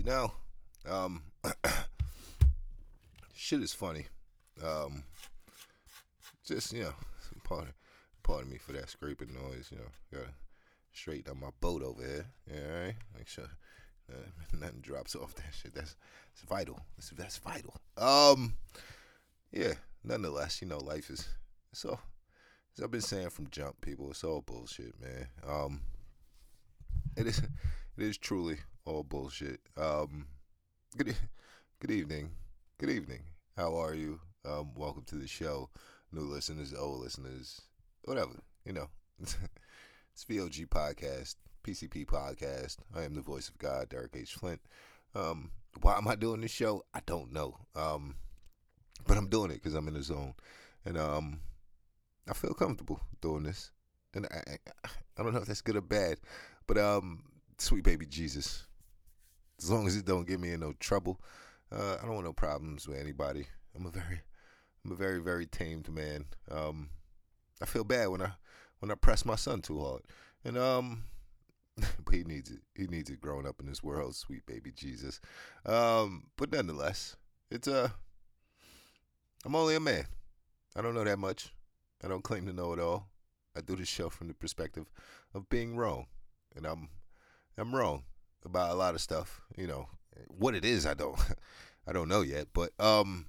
You know, um, shit is funny. Um, just you know, pardon, pardon me for that scraping noise. You know, gotta straighten up my boat over here. All right. Make sure uh, nothing drops off that shit. That's it's vital. That's that's vital. Um, yeah. Nonetheless, you know, life is so. As I've been saying from jump, people, it's all bullshit, man. Um, it is, it is truly all bullshit. Um, good, good evening, good evening. How are you? Um, welcome to the show, new listeners, old listeners, whatever. You know, it's VOG podcast, PCP podcast. I am the voice of God, Derek H. Flint. Um, why am I doing this show? I don't know. Um, but I'm doing it because I'm in the zone, and um, I feel comfortable doing this. And I, I, I don't know if that's good or bad, but um, sweet baby Jesus, as long as it don't get me in no trouble, uh, I don't want no problems with anybody. I'm a very, I'm a very very tamed man. Um, I feel bad when I when I press my son too hard, and um, but he needs it. He needs it growing up in this world, sweet baby Jesus. Um, but nonetheless, it's. Uh, I'm only a man. I don't know that much. I don't claim to know it all. I do this show from the perspective of being wrong, and I'm I'm wrong about a lot of stuff. You know what it is. I don't I don't know yet, but um,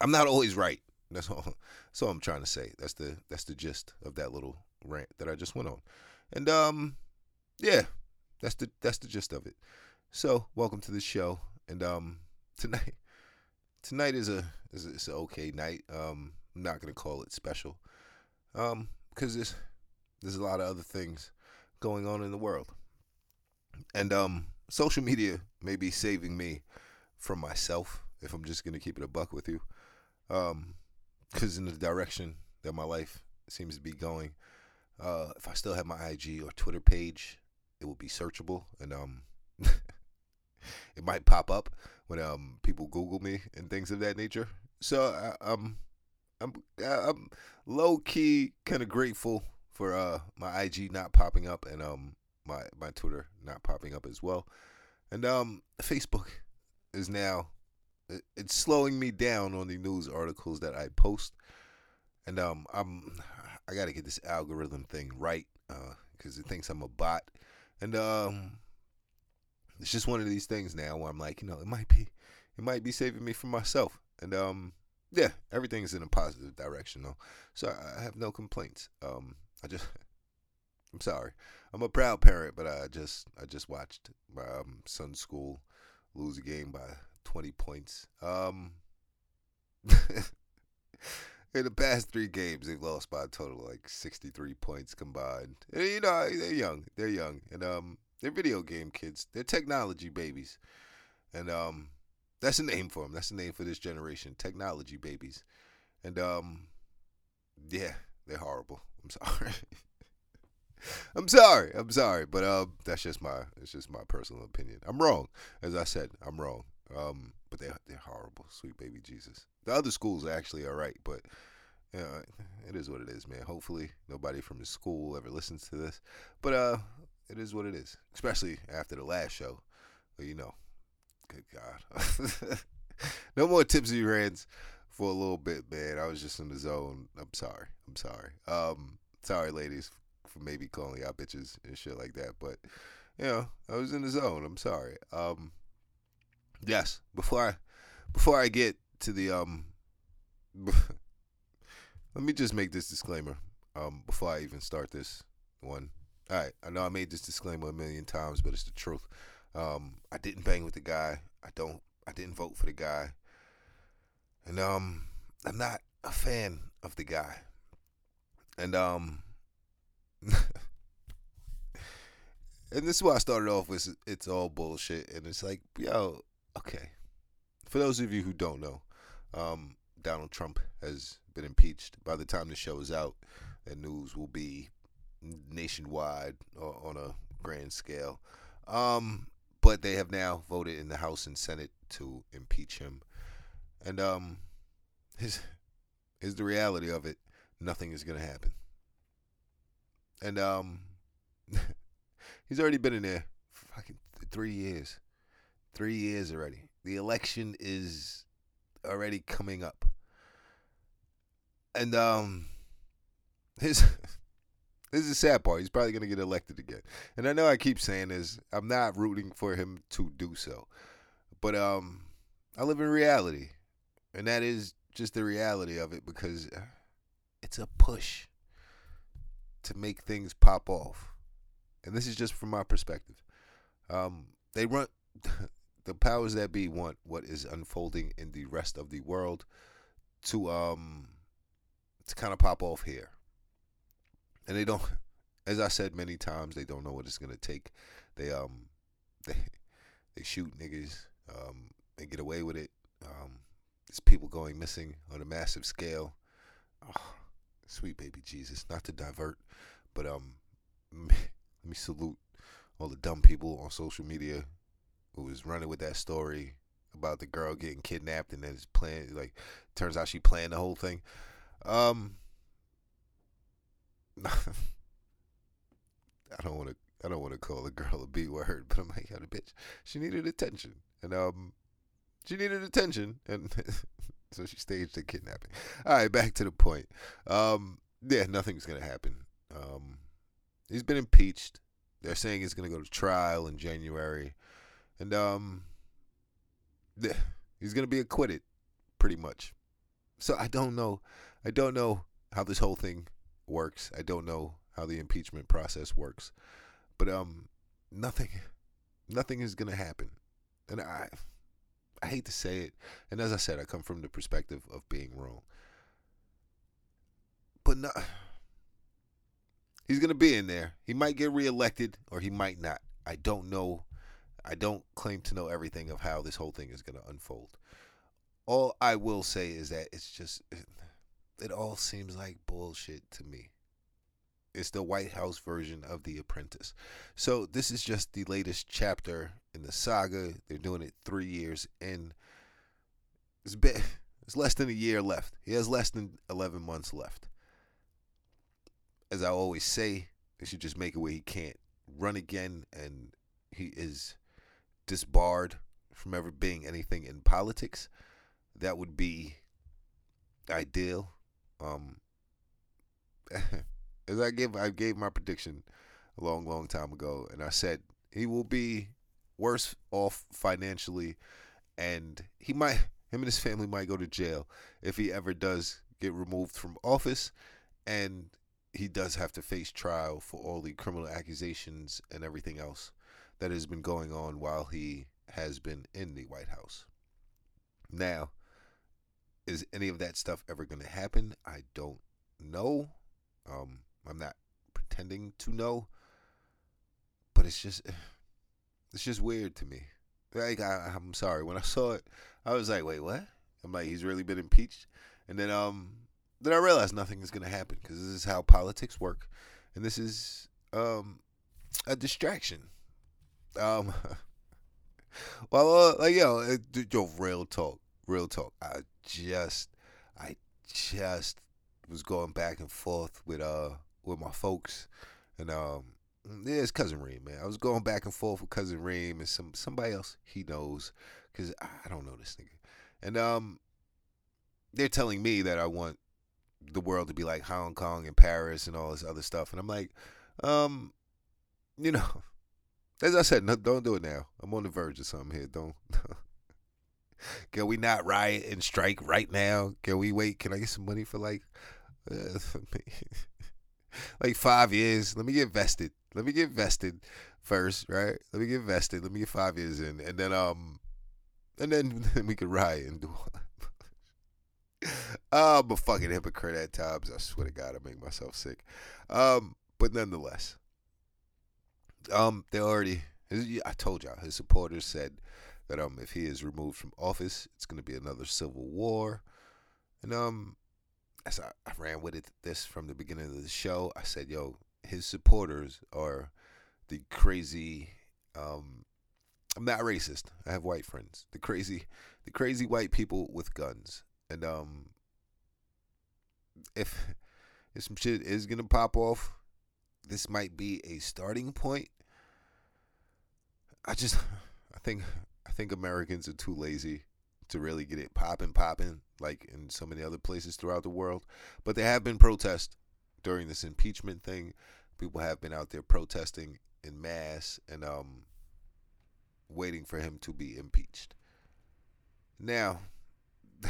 I'm not always right. That's all. That's all I'm trying to say. That's the that's the gist of that little rant that I just went on, and um, yeah, that's the that's the gist of it. So welcome to the show, and um, tonight tonight is a is a, it's an okay night. Um, I'm not gonna call it special, um, because there's there's a lot of other things going on in the world, and um, social media may be saving me from myself if I'm just gonna keep it a buck with you, um, because in the direction that my life seems to be going, uh, if I still have my IG or Twitter page, it will be searchable and um. it might pop up when um people Google me and things of that nature. So I'm I'm I'm low key kind of grateful for uh my IG not popping up and um my my Twitter not popping up as well, and um Facebook is now it's slowing me down on the news articles that I post, and um I'm I got to get this algorithm thing right because uh, it thinks I'm a bot, and um it's just one of these things now where I'm like, you know, it might be, it might be saving me from myself, and um, yeah, everything's in a positive direction though, so I have no complaints. Um, I just, I'm sorry, I'm a proud parent, but I just, I just watched my um, son's school lose a game by 20 points. Um. in the past three games, they've lost by a total of like 63 points combined. And, you know, they're young. They're young. And um, they're video game kids. They're technology babies, and um, that's the name for them. That's the name for this generation, technology babies. And um, yeah, they're horrible. I'm sorry. I'm sorry. I'm sorry, but um, that's just my it's just my personal opinion. I'm wrong, as I said. I'm wrong. Um, but they they're horrible. Sweet baby Jesus. The other schools actually are right, but you know, it is what it is, man. Hopefully, nobody from the school ever listens to this. But uh, it is what it is, especially after the last show. But you know, good God, no more tipsy rants for a little bit, man. I was just in the zone. I'm sorry. I'm sorry. Um, sorry, ladies, for maybe calling y'all bitches and shit like that. But you know, I was in the zone. I'm sorry. Um, yes. Before I before I get to the um, let me just make this disclaimer. Um, before I even start this one. All right, I know I made this disclaimer a million times, but it's the truth. Um, I didn't bang with the guy. I don't. I didn't vote for the guy, and um, I'm not a fan of the guy. And um, and this is why I started off with it's all bullshit, and it's like, yo, okay. For those of you who don't know, um, Donald Trump has been impeached. By the time the show is out, that news will be nationwide on a grand scale. Um, but they have now voted in the House and Senate to impeach him. And um, is the reality of it. Nothing is gonna happen. And um, he's already been in there fucking three years. Three years already. The election is already coming up. And um his this is the sad part. He's probably gonna get elected again. And I know I keep saying this. I'm not rooting for him to do so. But um I live in reality. And that is just the reality of it because it's a push to make things pop off. And this is just from my perspective. Um, they run the powers that be want what is unfolding in the rest of the world to um to kind of pop off here. And they don't as I said many times, they don't know what it's gonna take. They um they they shoot niggas, um, they get away with it. Um, there's people going missing on a massive scale. Oh, sweet baby Jesus. Not to divert, but um, let me salute all the dumb people on social media who was running with that story about the girl getting kidnapped and then it's playing like turns out she planned the whole thing. Um I don't want to I don't want to call the girl a B word, but I'm like, yeah, the bitch. She needed attention. And um she needed attention and so she staged a kidnapping. All right, back to the point. Um yeah, nothing's to happen. Um he's been impeached. They're saying he's to go to trial in January. And um he's to be acquitted pretty much. So I don't know. I don't know how this whole thing works. I don't know how the impeachment process works. But um nothing nothing is to happen. And I I hate to say it. And as I said, I come from the perspective of being wrong. But no He's going to be in there. He might get reelected or he might not. I don't know. I don't claim to know everything of how this whole thing is going to unfold. All I will say is that it's just, it, it all seems like bullshit to me. It's the White House version of The Apprentice. So this is just the latest chapter in the saga. They're doing it three years in. It's, been, it's less than a year left. He has less than 11 months left as I always say, they should just make it where he can't run again and he is disbarred from ever being anything in politics. That would be ideal. Um, as I gave I gave my prediction a long, long time ago, and I said he will be worse off financially, and he might him and his family might go to jail if he ever does get removed from office, and he does have to face trial for all the criminal accusations and everything else that has been going on while he has been in the White House. Now, is any of that stuff ever going to happen? I don't know. Um, I'm not pretending to know, but it's just it's just weird to me. Like I, I'm sorry when I saw it, I was like, wait, what? I'm like, he's really been impeached, and then um, then I realized nothing is to happen because this is how politics work, and this is um, a distraction. Um, well, uh, like yo, yo, real talk, real talk. I just, I just was going back and forth with uh with my folks, and um, yeah, it's cousin Reem, man. I was going back and forth with cousin Reem and some somebody else he knows, cause I don't know this nigga, and um, they're telling me that I want the world to be like Hong Kong and Paris and all this other stuff. And I'm like, um, you know, as I said, no, don't do it now. I'm on the verge of something here. Don't. Can we not riot and strike right now? Can we wait? Can I get some money for like, uh, like five years? Let me get vested. Let me get vested first, right? Let me get vested. Let me get five years in, and then um, and then, then we can riot and do all that. I'm a fucking hypocrite at times. I swear to God, I make myself sick. Um, but nonetheless, um, they already. I told y'all his supporters said that um, if he is removed from office, it's going to be another civil war. And um, as I, I ran with it this from the beginning of the show, I said, "Yo, his supporters are the crazy." Um, I'm not racist. I have white friends. The crazy, the crazy white people with guns and um, if if some shit is gonna pop off, this might be a starting point. I just, I think, I think think Americans are too lazy to really get it popping, popping like in so many other places throughout the world. But there have been protests during this impeachment thing. People have been out there protesting in mass and um, waiting for him to be impeached. Now,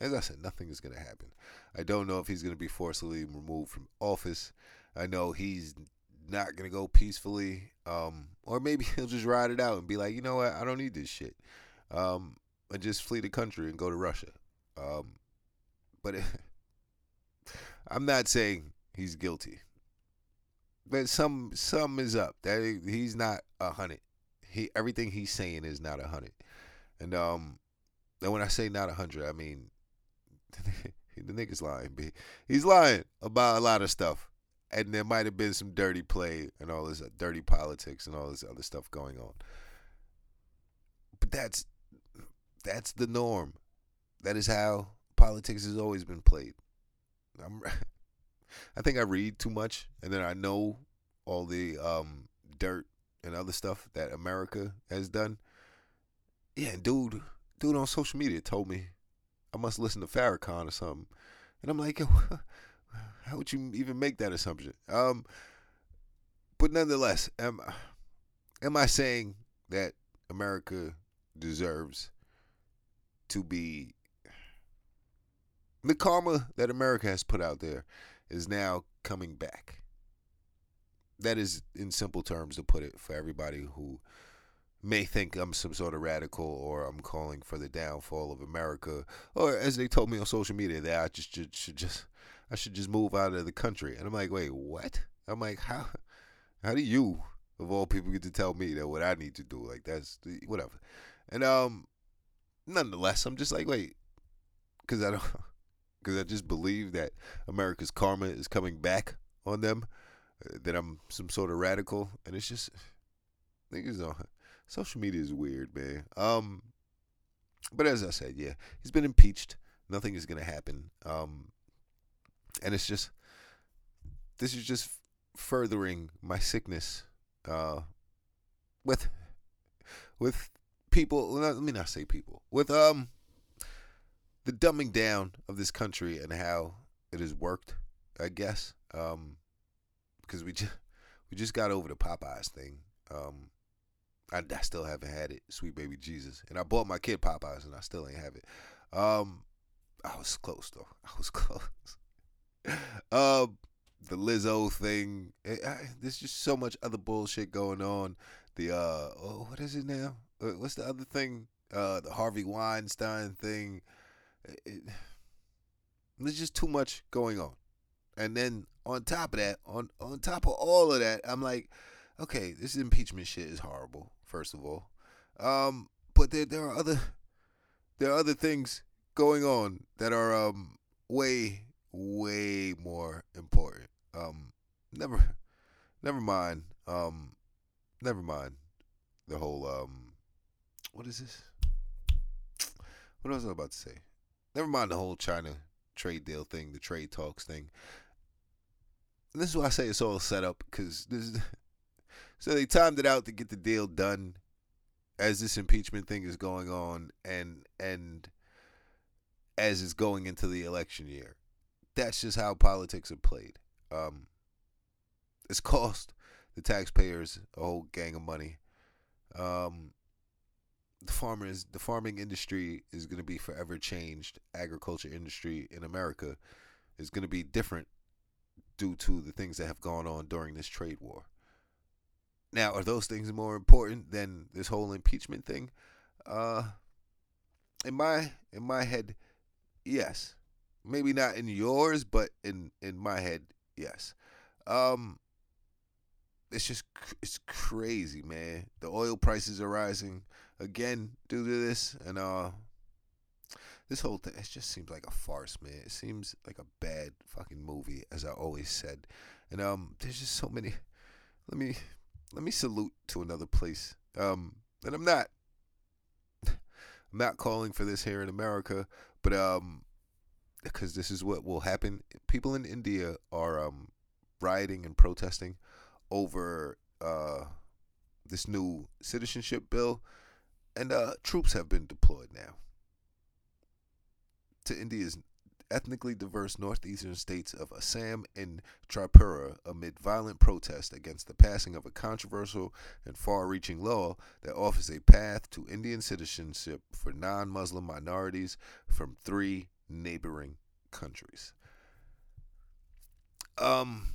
as I said, nothing is going to happen. I don't know if he's going to be forcibly removed from office. I know he's not going to go peacefully. Um, or maybe he'll just ride it out and be like, you know what, I don't need this shit. Um, and just flee the country and go to Russia. Um, but it, I'm not saying he's guilty. But some some is up. That he's not a hundred. He everything he's saying is not a hundred. And um, and when I say not a hundred, I mean the nigga's lying. He's lying about a lot of stuff, and there might have been some dirty play and all this uh, dirty politics and all this other stuff going on. But that's that's the norm. That is how politics has always been played. I'm, I think I read too much, and then I know all the um, dirt and other stuff that America has done. Yeah, dude, dude on social media told me I must listen to Farrakhan or something, and I'm like, how would you even make that assumption? Um, but nonetheless, am am I saying that America deserves to be the karma that America has put out there is now coming back. That is, in simple terms, to put it for everybody who may think I'm some sort of radical or I'm calling for the downfall of America, or as they told me on social media that I just should, should just I should just move out of the country. And I'm like, wait, what? I'm like, how how do you of all people get to tell me that what I need to do? Like that's whatever. And um, nonetheless, I'm just like, wait, because I don't because I just believe that America's karma is coming back on them, uh, that I'm some sort of radical, and it's just niggas on social media is weird, man. Um, but as I said, yeah, he's been impeached. Nothing is gonna happen. Um, and it's just this is just furthering my sickness. Uh, with with people. Let me not say people. With um the dumbing down of this country and how it has worked, I guess. Um, because we just we just got over the Popeyes thing. Um, I, I still haven't had it, sweet baby Jesus, and I bought my kid Popeyes and I still ain't have it. Um, I was close though. I was close. um, the Lizzo thing. It, eh, I, there's just so much other bullshit going on. The uh, oh, what is it now? What's the other thing? Uh, the Harvey Weinstein thing it, there's just too much going on. And then on top of that, on on top of all of that, I'm like, okay, this impeachment shit is horrible. First of all, um, but there there are other there are other things going on that are um way way more important. Um, never never mind. Um, never mind the whole um, what is this? What was I about to say? Never mind the whole China trade deal thing, the trade talks thing. And this is why I say it's all set up because this. Is, so they timed it out to get the deal done as this impeachment thing is going on and and as it's going into the election year. That's just how politics are played. Um, it's cost the taxpayers a whole gang of money. Um, the farmers the farming industry is going to be forever changed. Agriculture industry in america is going to be different due to the things that have gone on during this trade war. Now are those things more important than this whole impeachment thing? Uh in my in my head yes. Maybe not in yours but in in my head yes. Um it's just it's crazy man. The oil prices are rising again due to this, and uh, this whole thing it just seems like a farce, man. It seems like a bad fucking movie, as I always said, and um, there's just so many. Let me let me salute to another place. Um, and I'm not I'm not calling for this here in America, but um, because this is what will happen. People in India are um rioting and protesting over uh this new citizenship bill And uh, troops have been deployed now to India's ethnically diverse northeastern states of Assam and Tripura amid violent protests against the passing of a controversial and far reaching law that offers a path to Indian citizenship for non Muslim minorities from three neighboring countries. Um,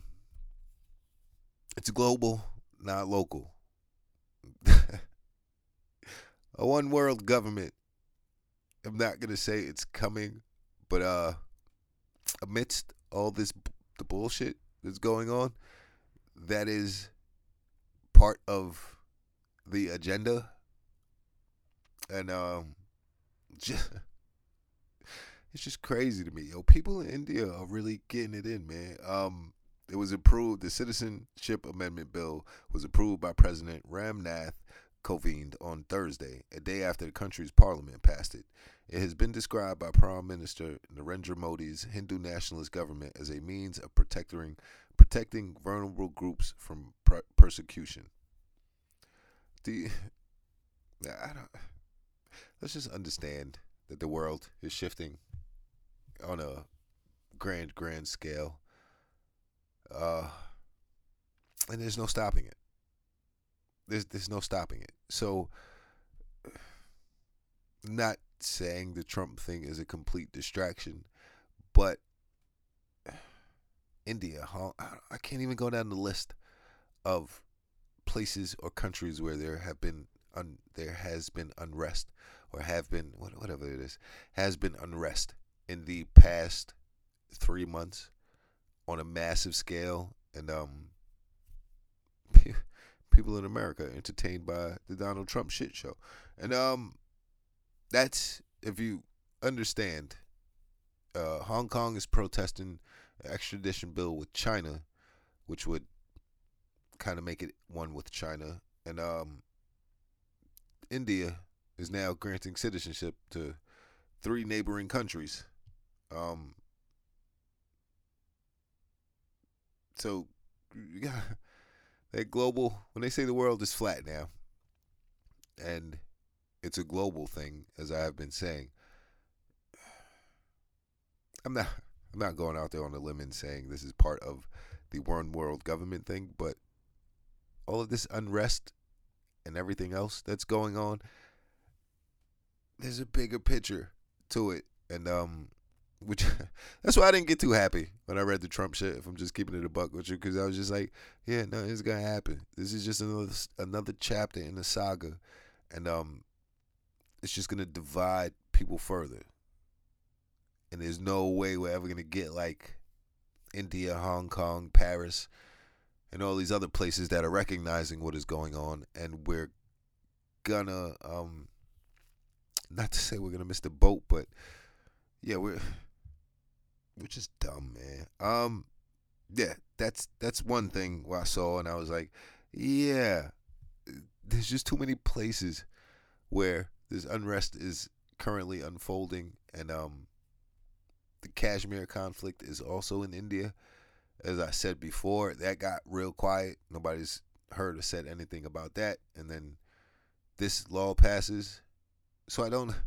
it's global, not local. a one world government. I'm not gonna say it's coming, but uh, amidst all this the bullshit that's going on, that is part of the agenda, and um, just it's just crazy to me. Yo, people in India are really getting it in, man. Um, it was approved. The Citizenship Amendment Bill was approved by President Ramnath Kovind on Thursday, a day after the country's parliament passed it. It has been described by Prime Minister Narendra Modi's Hindu nationalist government as a means of protecting protecting vulnerable groups from persecution. The I don't. Let's just understand that the world is shifting on a grand, grand scale. Uh, and there's no stopping it. There's there's no stopping it. So, not saying the Trump thing is a complete distraction, but India. I can't even go down the list of places or countries where there have been un, there has been unrest or have been whatever it is has been unrest in the past three months on a massive scale, and um, people in America entertained by the Donald Trump shit show, and um, that's if you understand. Uh, Hong Kong is protesting extradition bill with China, which would kind of make it one with China, and um, India is now granting citizenship to three neighboring countries um, so yeah, that global when they say the world is flat now, and it's a global thing, as I have been saying. I'm not I'm not going out there on a limb and saying this is part of the one world government thing, but all of this unrest and everything else that's going on, there's a bigger picture to it. And um which that's why I didn't get too happy when I read the Trump shit. If I'm just keeping it a buck with you, because I was just like, yeah, no, it's gonna happen. This is just another another chapter in the saga, and um, it's just gonna divide people further. And there's no way we're ever gonna get like India, Hong Kong, Paris, and all these other places that are recognizing what is going on, and we're gonna um, not to say we're gonna miss the boat, but yeah, we're which is dumb, man. Um, yeah, that's that's one thing I saw, and I was like, yeah, there's just too many places where this unrest is currently unfolding, and um, the Kashmir conflict is also in India. As I said before, that got real quiet. Nobody's heard or said anything about that, and then this law passes, so I don't.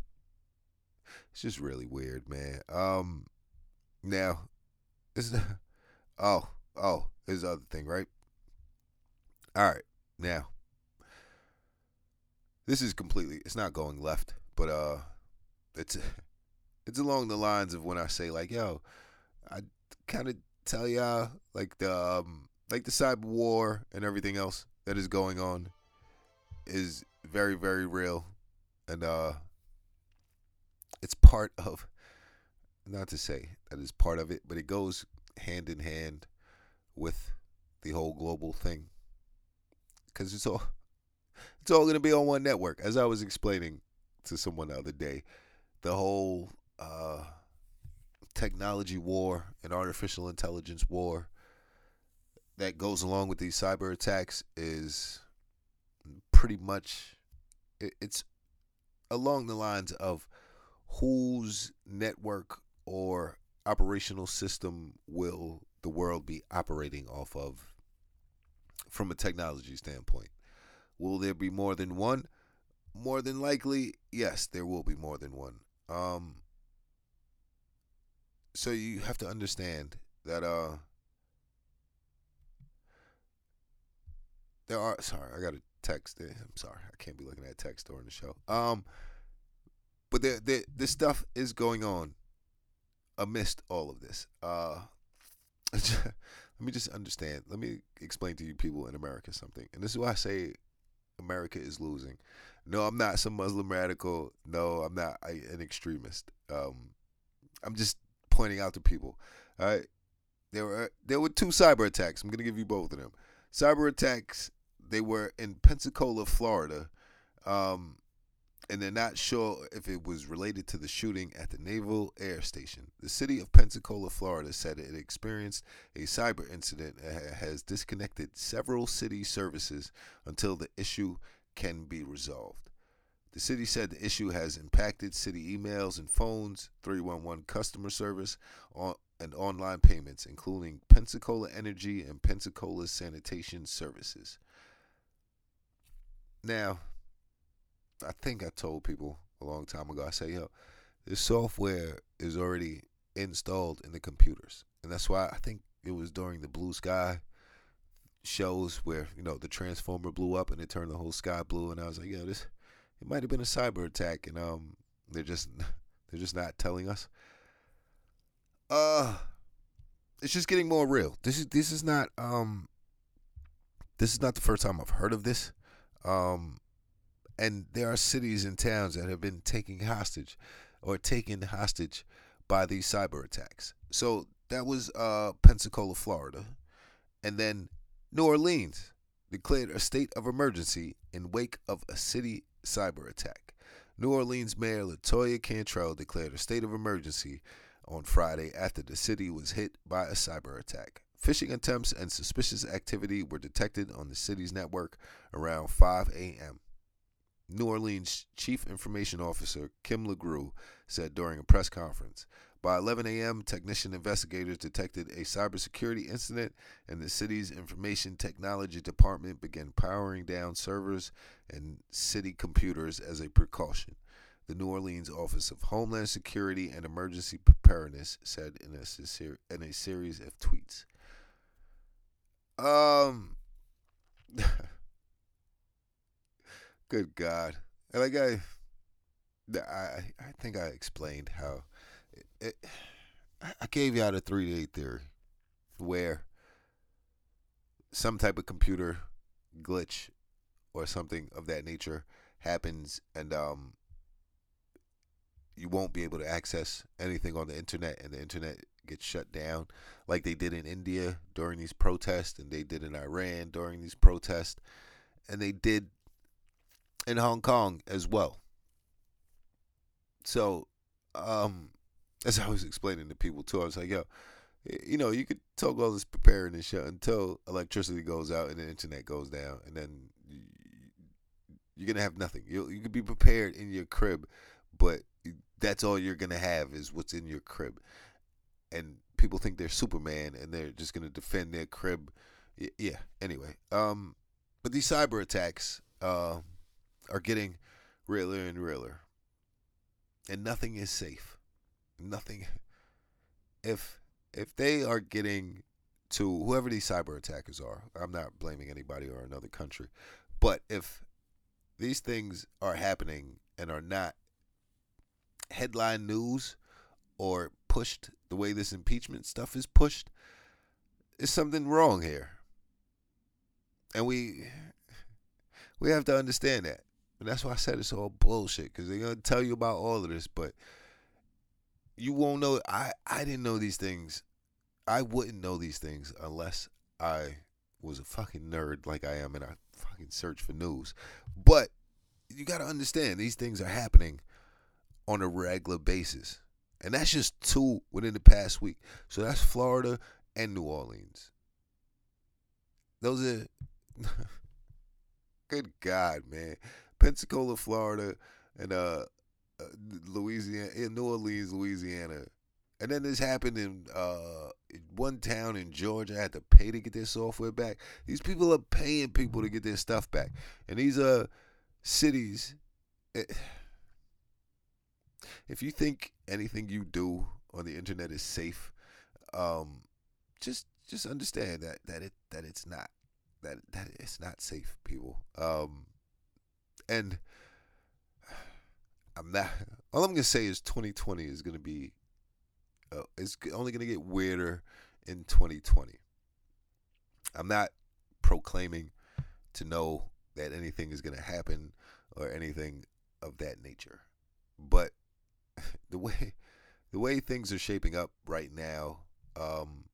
It's just really weird, man. Um, now, is oh oh there's the other thing, right? All right, now this is completely it's not going left, but uh, it's it's along the lines of when I say like, yo, I kind of tell y'all like the um, like the cyber war and everything else that is going on is very very real, and uh, it's part of not to say that is part of it, but it goes hand in hand with the whole global thing because it's all it's all going to be on one network. As I was explaining to someone the other day, the whole uh, technology war and artificial intelligence war that goes along with these cyber attacks is pretty much it's along the lines of whose network or operational system will the world be operating off of from a technology standpoint? Will there be more than one? more than likely, yes, there will be more than one. Um, so you have to understand that uh, there are. Sorry, I got a text. I'm sorry, I can't be looking at text during the show. Um, but there, there, this stuff is going on amidst all of this. Uh, let me just understand. Let me explain to you people in America something. And this is why I say America is losing. No, I'm not some Muslim radical. No, I'm not I, an extremist. Um, I'm just pointing out to people. All right, there were there were two cyber attacks. I'm gonna give you both of them. Cyber attacks. They were in Pensacola, Florida. Um, and they're not sure if it was related to the shooting at the Naval Air Station. The city of Pensacola, Florida said it experienced a cyber incident and has disconnected several city services until the issue can be resolved. The city said the issue has impacted city emails and phones, 311 customer service, and online payments, including Pensacola Energy and Pensacola Sanitation Services. Now, I think I told people a long time ago. I say, yo, this software is already installed in the computers, and that's why I think it was during the Blue Sky shows where you know the transformer blew up and it turned the whole sky blue, and I was like, yo, this it might have been a cyber attack, and um, they're just they're just not telling us. Uh, it's just getting more real. This is this is not um, this is not the first time I've heard of this. Um, and there are cities and towns that have been taken hostage or taken hostage by these cyber attacks. So that was uh, Pensacola, Florida. And then New Orleans declared a state of emergency in wake of a city cyber attack. New Orleans Mayor Latoya Cantrell declared a state of emergency on Friday after the city was hit by a cyber attack. Phishing attempts and suspicious activity were detected on the city's network around 5 a.m. New Orleans Chief Information Officer Kim LaGrue said during a press conference. By 11 a.m., technician investigators detected a cybersecurity incident, and the city's information technology department began powering down servers and city computers as a precaution. The New Orleans Office of Homeland Security and Emergency Preparedness said in a, in a series of tweets. Um. Good God. Like I, I, I think I explained how it, it I gave you out a three day theory where some type of computer glitch or something of that nature happens and um you won't be able to access anything on the internet and the internet gets shut down like they did in India during these protests and they did in Iran during these protests and they did in Hong Kong as well. So, um, as I was explaining to people too, I was like, yo, you know, you could talk all this preparing and shit until electricity goes out and the internet goes down, and then you're gonna have nothing. You you could be prepared in your crib, but that's all you're gonna have is what's in your crib, and people think they're Superman and they're just gonna defend their crib. Yeah. Anyway, um, but these cyber attacks, uh, are getting realer and realer. And nothing is safe. Nothing if if they are getting to whoever these cyber attackers are, I'm not blaming anybody or another country, but if these things are happening and are not headline news or pushed the way this impeachment stuff is pushed, is something wrong here. And we we have to understand that. And that's why I said it's all bullshit because they're gonna tell you about all of this, but you won't know. I I didn't know these things. I wouldn't know these things unless I was a fucking nerd like I am and I fucking search for news. But you got to understand these things are happening on a regular basis. And that's just two within the past week. So that's Florida and New Orleans. Those are good God, man. Pensacola, Florida, and uh, uh Louisiana, in New Orleans, Louisiana. And then this happened in uh, one town in Georgia. I had to pay to get their software back. These people are paying people to get their stuff back. And these are cities it, if you think anything you do on the internet is safe, um, just just understand that that it that it's not that that it's not safe, people. Um, and I'm not. All I'm gonna say is 2020 is gonna be. Uh, it's only gonna get weirder in 2020. I'm not proclaiming to know that anything is gonna happen or anything of that nature, but the way the way things are shaping up right now, um,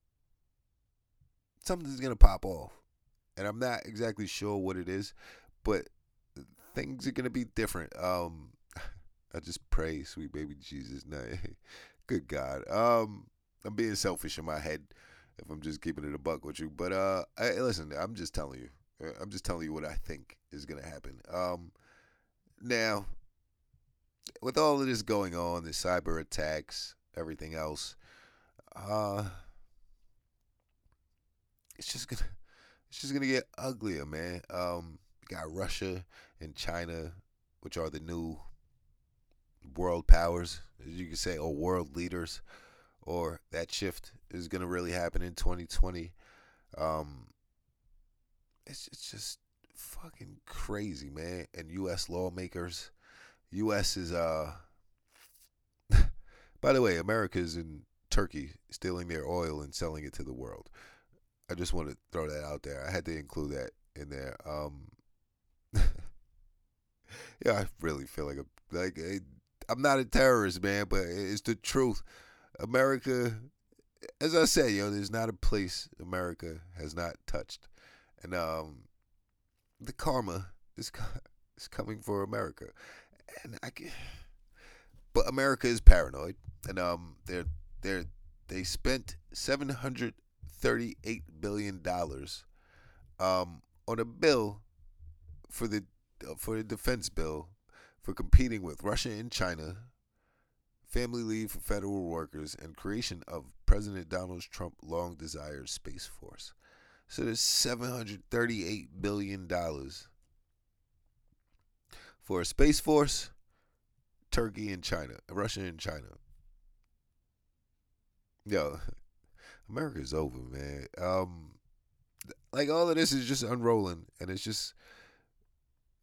something's gonna pop off, and I'm not exactly sure what it is, but things are gonna be different. Um, I just pray, sweet baby Jesus. No, good God. Um, I'm being selfish in my head if I'm just keeping it a buck with you. But uh, I, listen, I'm just telling you. Uh, I'm just telling you what I think is gonna happen. Um, now, with all of this going on, the cyber attacks, everything else, uh, it's just gonna, it's just gonna get uglier, man. Um, got Russia and China, which are the new world powers, as you could say, or world leaders, or that shift is going to really happen in 2020. Um, it's it's just fucking crazy, man. And U.S. lawmakers, U.S. is uh. By the way, America is in Turkey stealing their oil and selling it to the world. I just want to throw that out there. I had to include that in there. Um, yeah, I really feel like a like a, I'm not a terrorist, man, but it's the truth. America, as I said, yo, there's not a place America has not touched, and um, the karma is is coming for America, and I can, but America is paranoid, and um, they're they're they spent seven hundred thirty eight billion dollars, um, on a bill for the for the defense bill for competing with Russia and China, family leave for federal workers, and creation of President Donald Trump long desired Space Force. So there's $738 billion for a Space Force, Turkey and China, Russia and China. Yo, America's over, man. Um, like all of this is just unrolling, and it's just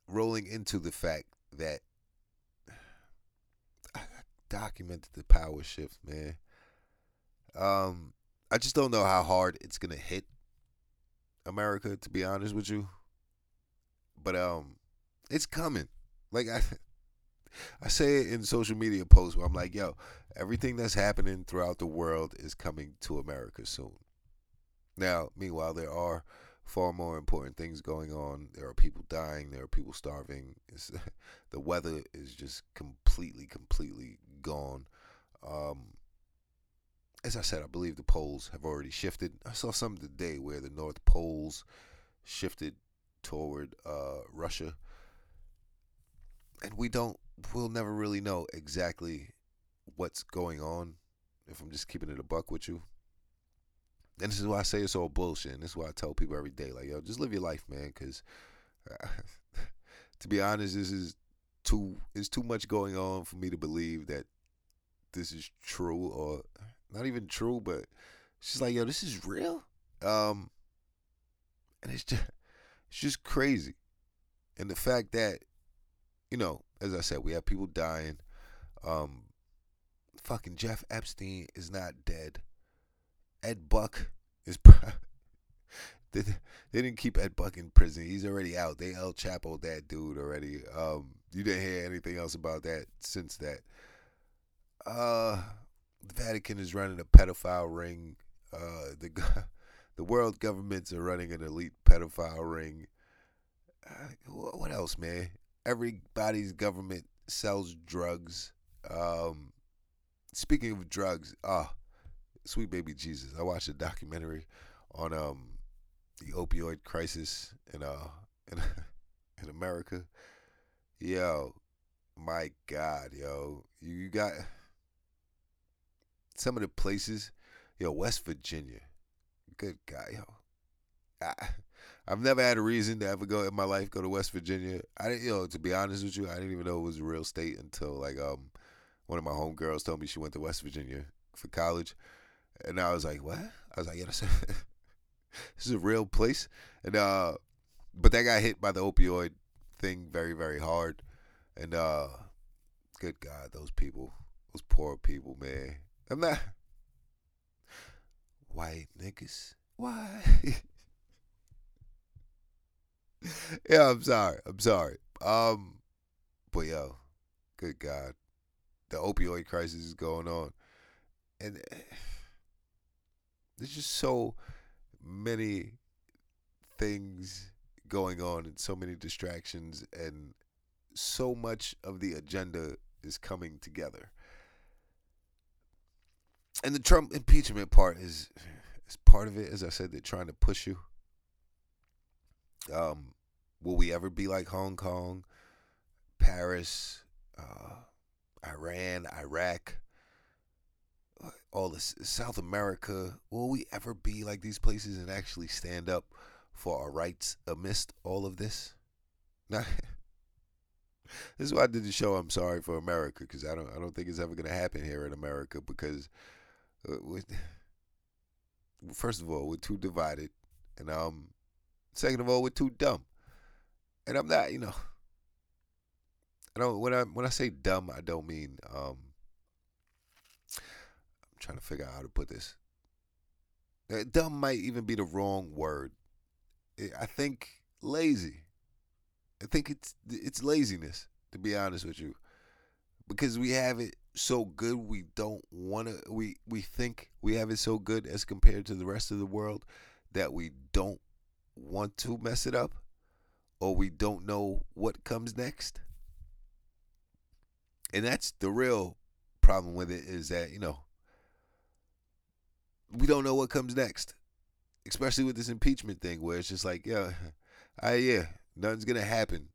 rolling into the fact that I documented the power shift, man. Um, I just don't know how hard it's gonna hit America, to be honest with you. But um, it's coming. Like I, I say it in social media posts where I'm like, yo, everything that's happening throughout the world is coming to America soon. Now, meanwhile, there are far more important things going on. There are people dying. There are people starving. It's, the weather is just completely, completely gone. Um, as I said, I believe the poles have already shifted. I saw something today where the North Poles shifted toward uh, Russia, and we don't. We'll never really know exactly what's going on. If I'm just keeping it a buck with you, and this is why I say it's all bullshit. And this is why I tell people every day, like, yo, just live your life, man. Because uh, to be honest, this is too. It's too much going on for me to believe that this is true or not even true. But she's like, yo, this is real. Um, and it's just, it's just crazy. And the fact that, you know, as I said, we have people dying. Um, fucking Jeff Epstein is not dead. Ed Buck is. they, they didn't keep Ed Buck in prison. He's already out. They El Chapo that dude already. Um, you didn't hear anything else about that since that. Uh, the Vatican is running a pedophile ring. Uh, the the world governments are running an elite pedophile ring. Uh, what else, man? Everybody's government sells drugs. Um, speaking of drugs, ah, uh, Sweet Baby Jesus. I watched a documentary on um the opioid crisis in uh in, in America. Yo, my God, yo, you got some of the places, yo, West Virginia. Good guy, yo. I, I've never had a reason to ever go in my life go to West Virginia. I didn't, you know, to be honest with you, I didn't even know it was a real state until like um one of my homegirls told me she went to West Virginia for college, and I was like, what? I was like, yeah, this is a real place, and uh, but that got hit by the opioid thing very very hard, and uh, good God, those people, those poor people, man. I'm not white niggas. Why? yeah, I'm sorry. I'm sorry. Um, but yo, good God, the opioid crisis is going on, and there's just so many things going on and so many distractions and so much of the agenda is coming together. And the Trump impeachment part is is part of it. As I said, they're trying to push you. Um, will we ever be like Hong Kong, Paris, uh, Iran, Iraq, all this South America? Will we ever be like these places and actually stand up for our rights amidst all of this? Not. this is why I did the show. I'm sorry for America because I don't. I don't think it's ever going to happen here in America because, uh, first of all, we're too divided, and um, second of all, we're too dumb, and I'm not. You know, I don't. When I when I say dumb, I don't mean um. Trying to figure out how to put this. Dumb might even be the wrong word. I think lazy. I think it's it's laziness to be honest with you, because we have it so good we don't want to. We we think we have it so good as compared to the rest of the world that we don't want to mess it up, or we don't know what comes next. And that's the real problem with it is that you know we don't know what comes next especially with this impeachment thing where it's just like, yeah, I yeah, nothing's gonna happen.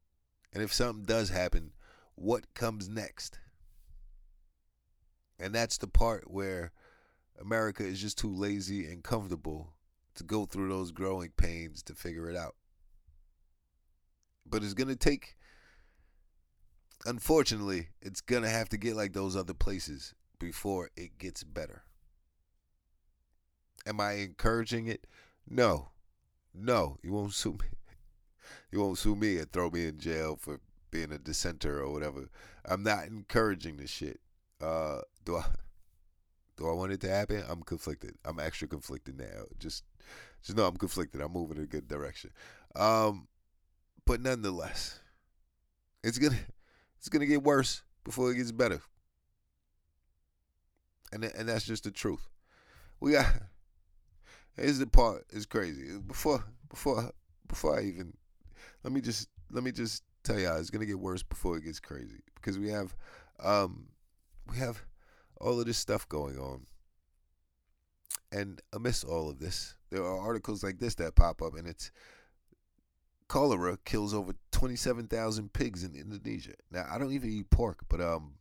And if something does happen, what comes next? And that's the part where America is just too lazy and comfortable to go through those growing pains to figure it out. But it's gonna take unfortunately, it's gonna have to get like those other places before it gets better. Am I encouraging it? No. No, you won't sue me. You won't sue me and throw me in jail for being a dissenter or whatever. I'm not encouraging this shit. Uh, do I? Do I want it to happen? I'm conflicted. I'm extra conflicted now. Just, just know I'm conflicted. I'm moving in a good direction. Um, but nonetheless, it's gonna, it's gonna get worse before it gets better. And and that's just the truth. We got Here's the part is crazy. Before before before I even let me just let me just tell y'all it's gonna get worse before it gets crazy because we have um we have all of this stuff going on. And amidst all of this, there are articles like this that pop up and it's cholera kills over 27,000 pigs in Indonesia. Now, I don't even eat pork, but um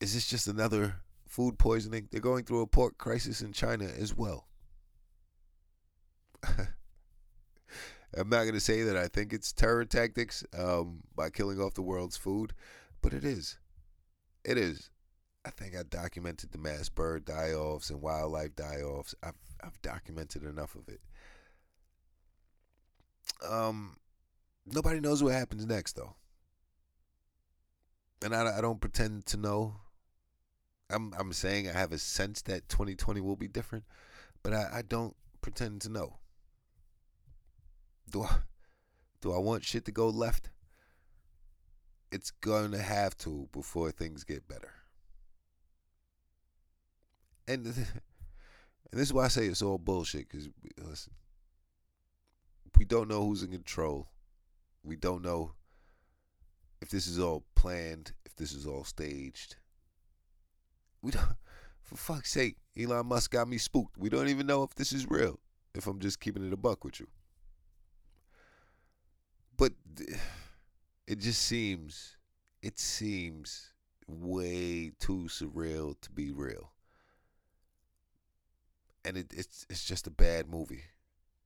is this just another food poisoning. They're going through a pork crisis in China as well. I'm not going to say that I think it's terror tactics um, by killing off the world's food, but it is. It is. I think I documented the mass bird die offs and wildlife die offs. I've, I've documented enough of it. Um, nobody knows what happens next, though. And I, I don't pretend to know. I'm I'm saying I have a sense that 2020 will be different, but I, I don't pretend to know. Do I do I want shit to go left? It's to have to before things get better. And and this is why I say it's all bullshit because listen, we don't know who's in control. We don't know if this is all planned, if this is all staged we don't. For fuck's sake, Elon Musk got me spooked. We don't even know if this is real. If I'm just keeping it a buck with you, but it just seems, it seems way too surreal to be real. and it, it's it's just a bad movie,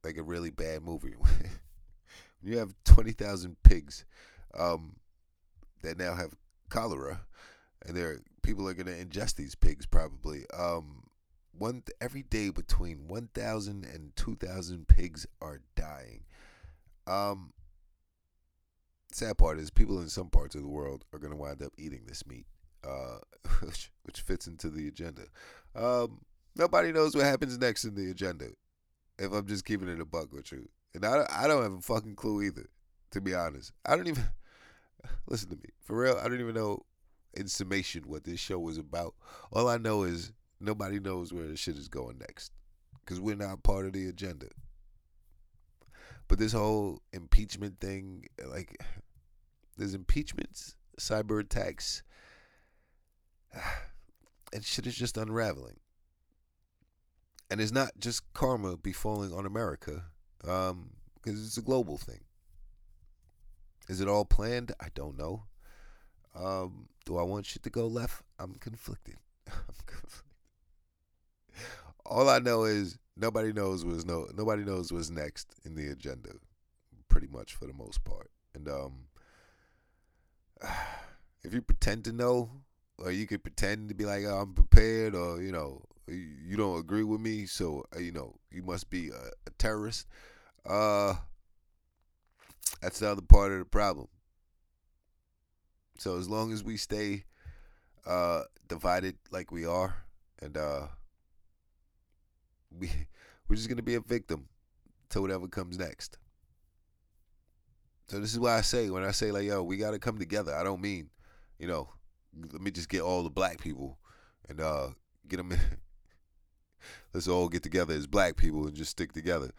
like a really bad movie. you have twenty thousand pigs um, that now have cholera, and there people are gonna ingest these pigs probably. Um, one every day between 1,000 and 2,000 pigs are dying. Um, sad part is people in some parts of the world are going to wind up eating this meat, uh, which, which fits into the agenda. Um, nobody knows what happens next in the agenda. If I'm just keeping it a buck with you, and I I don't have a fucking clue either, to be honest. I don't even listen to me for real. I don't even know in summation what this show was about. All I know is nobody knows where the shit is going next because we're not part of the agenda. But this whole impeachment thing, like, there's impeachments, cyber attacks, and shit is just unraveling. And it's not just karma befalling on America, because um, it's a global thing. Is it all planned? I don't know. Um, do I want shit to go left? I'm conflicted. I'm conflicted. All I know is nobody knows what's no nobody knows what's next in the agenda, pretty much for the most part. And um, if you pretend to know, or you could pretend to be like oh, I'm prepared, or you know you don't agree with me, so uh, you know you must be a, a terrorist. Uh, that's the other part of the problem. So as long as we stay uh, divided like we are, and uh, we we're just gonna be a victim to whatever comes next. So this is why I say when I say like yo, we gotta come together. I don't mean, you know, let me just get all the black people and uh get them. In. Let's all get together as black people and just stick together.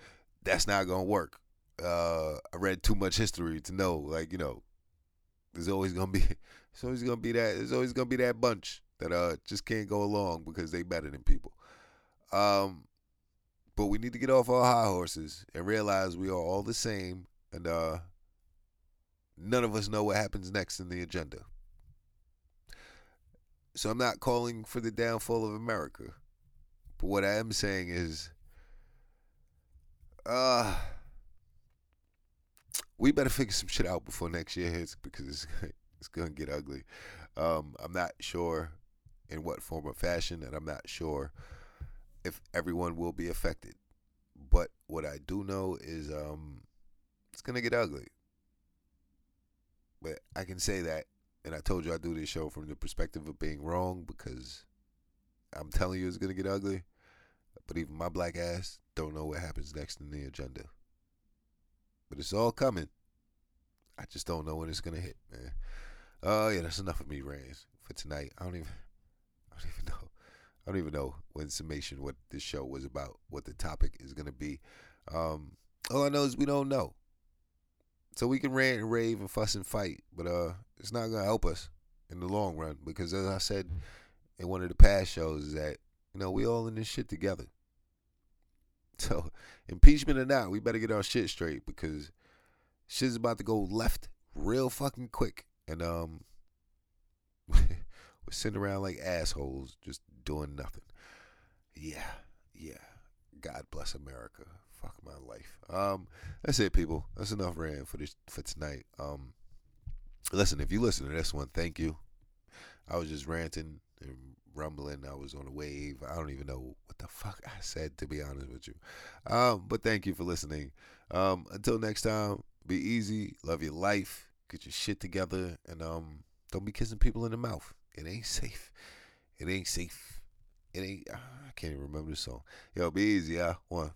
That's not gonna work. Uh, I read too much history to know, like you know, there's always gonna be, there's always gonna be that, there's always gonna be that bunch that uh just can't go along because they better than people. Um, but we need to get off our high horses and realize we are all the same, and uh, none of us know what happens next in the agenda. So I'm not calling for the downfall of America, but what I am saying is, uh, we better figure some shit out before next year hits because it's it's gonna get ugly. Um, I'm not sure in what form or fashion, and I'm not sure if everyone will be affected. But what I do know is um, it's gonna get ugly. But I can say that, and I told you I do this show from the perspective of being wrong because I'm telling you it's gonna get ugly. But even my black ass don't know what happens next in the agenda. But it's all coming. I just don't know when it's gonna hit, man. Oh uh, yeah, that's enough of me ranting for tonight. I don't even I don't even know. I don't even know when summation what this show was about, what the topic is to be. Um, all I know is we don't know. So we can rant and rave and fuss and fight, but uh, it's not to help us in the long run because, as I said in one of the past shows, is that you know we all in this shit together. So impeachment or not, we better get our shit straight because shit's about to go left real fucking quick, and um, we're sitting around like assholes just doing nothing. Yeah, yeah. God bless America. Fuck my life. Um, that's it, people. That's enough rant for this for tonight. Um, listen, if you listen to this one, thank you. I was just ranting and rumbling. I was on a wave. I don't even know what the fuck I said to be honest with you. Um, but thank you for listening. Um, until next time, be easy, love your life, get your shit together, and um, don't be kissing people in the mouth. It ain't safe. It ain't safe. It ain't. I can't even remember the song. Yo, be easy, yeah. One.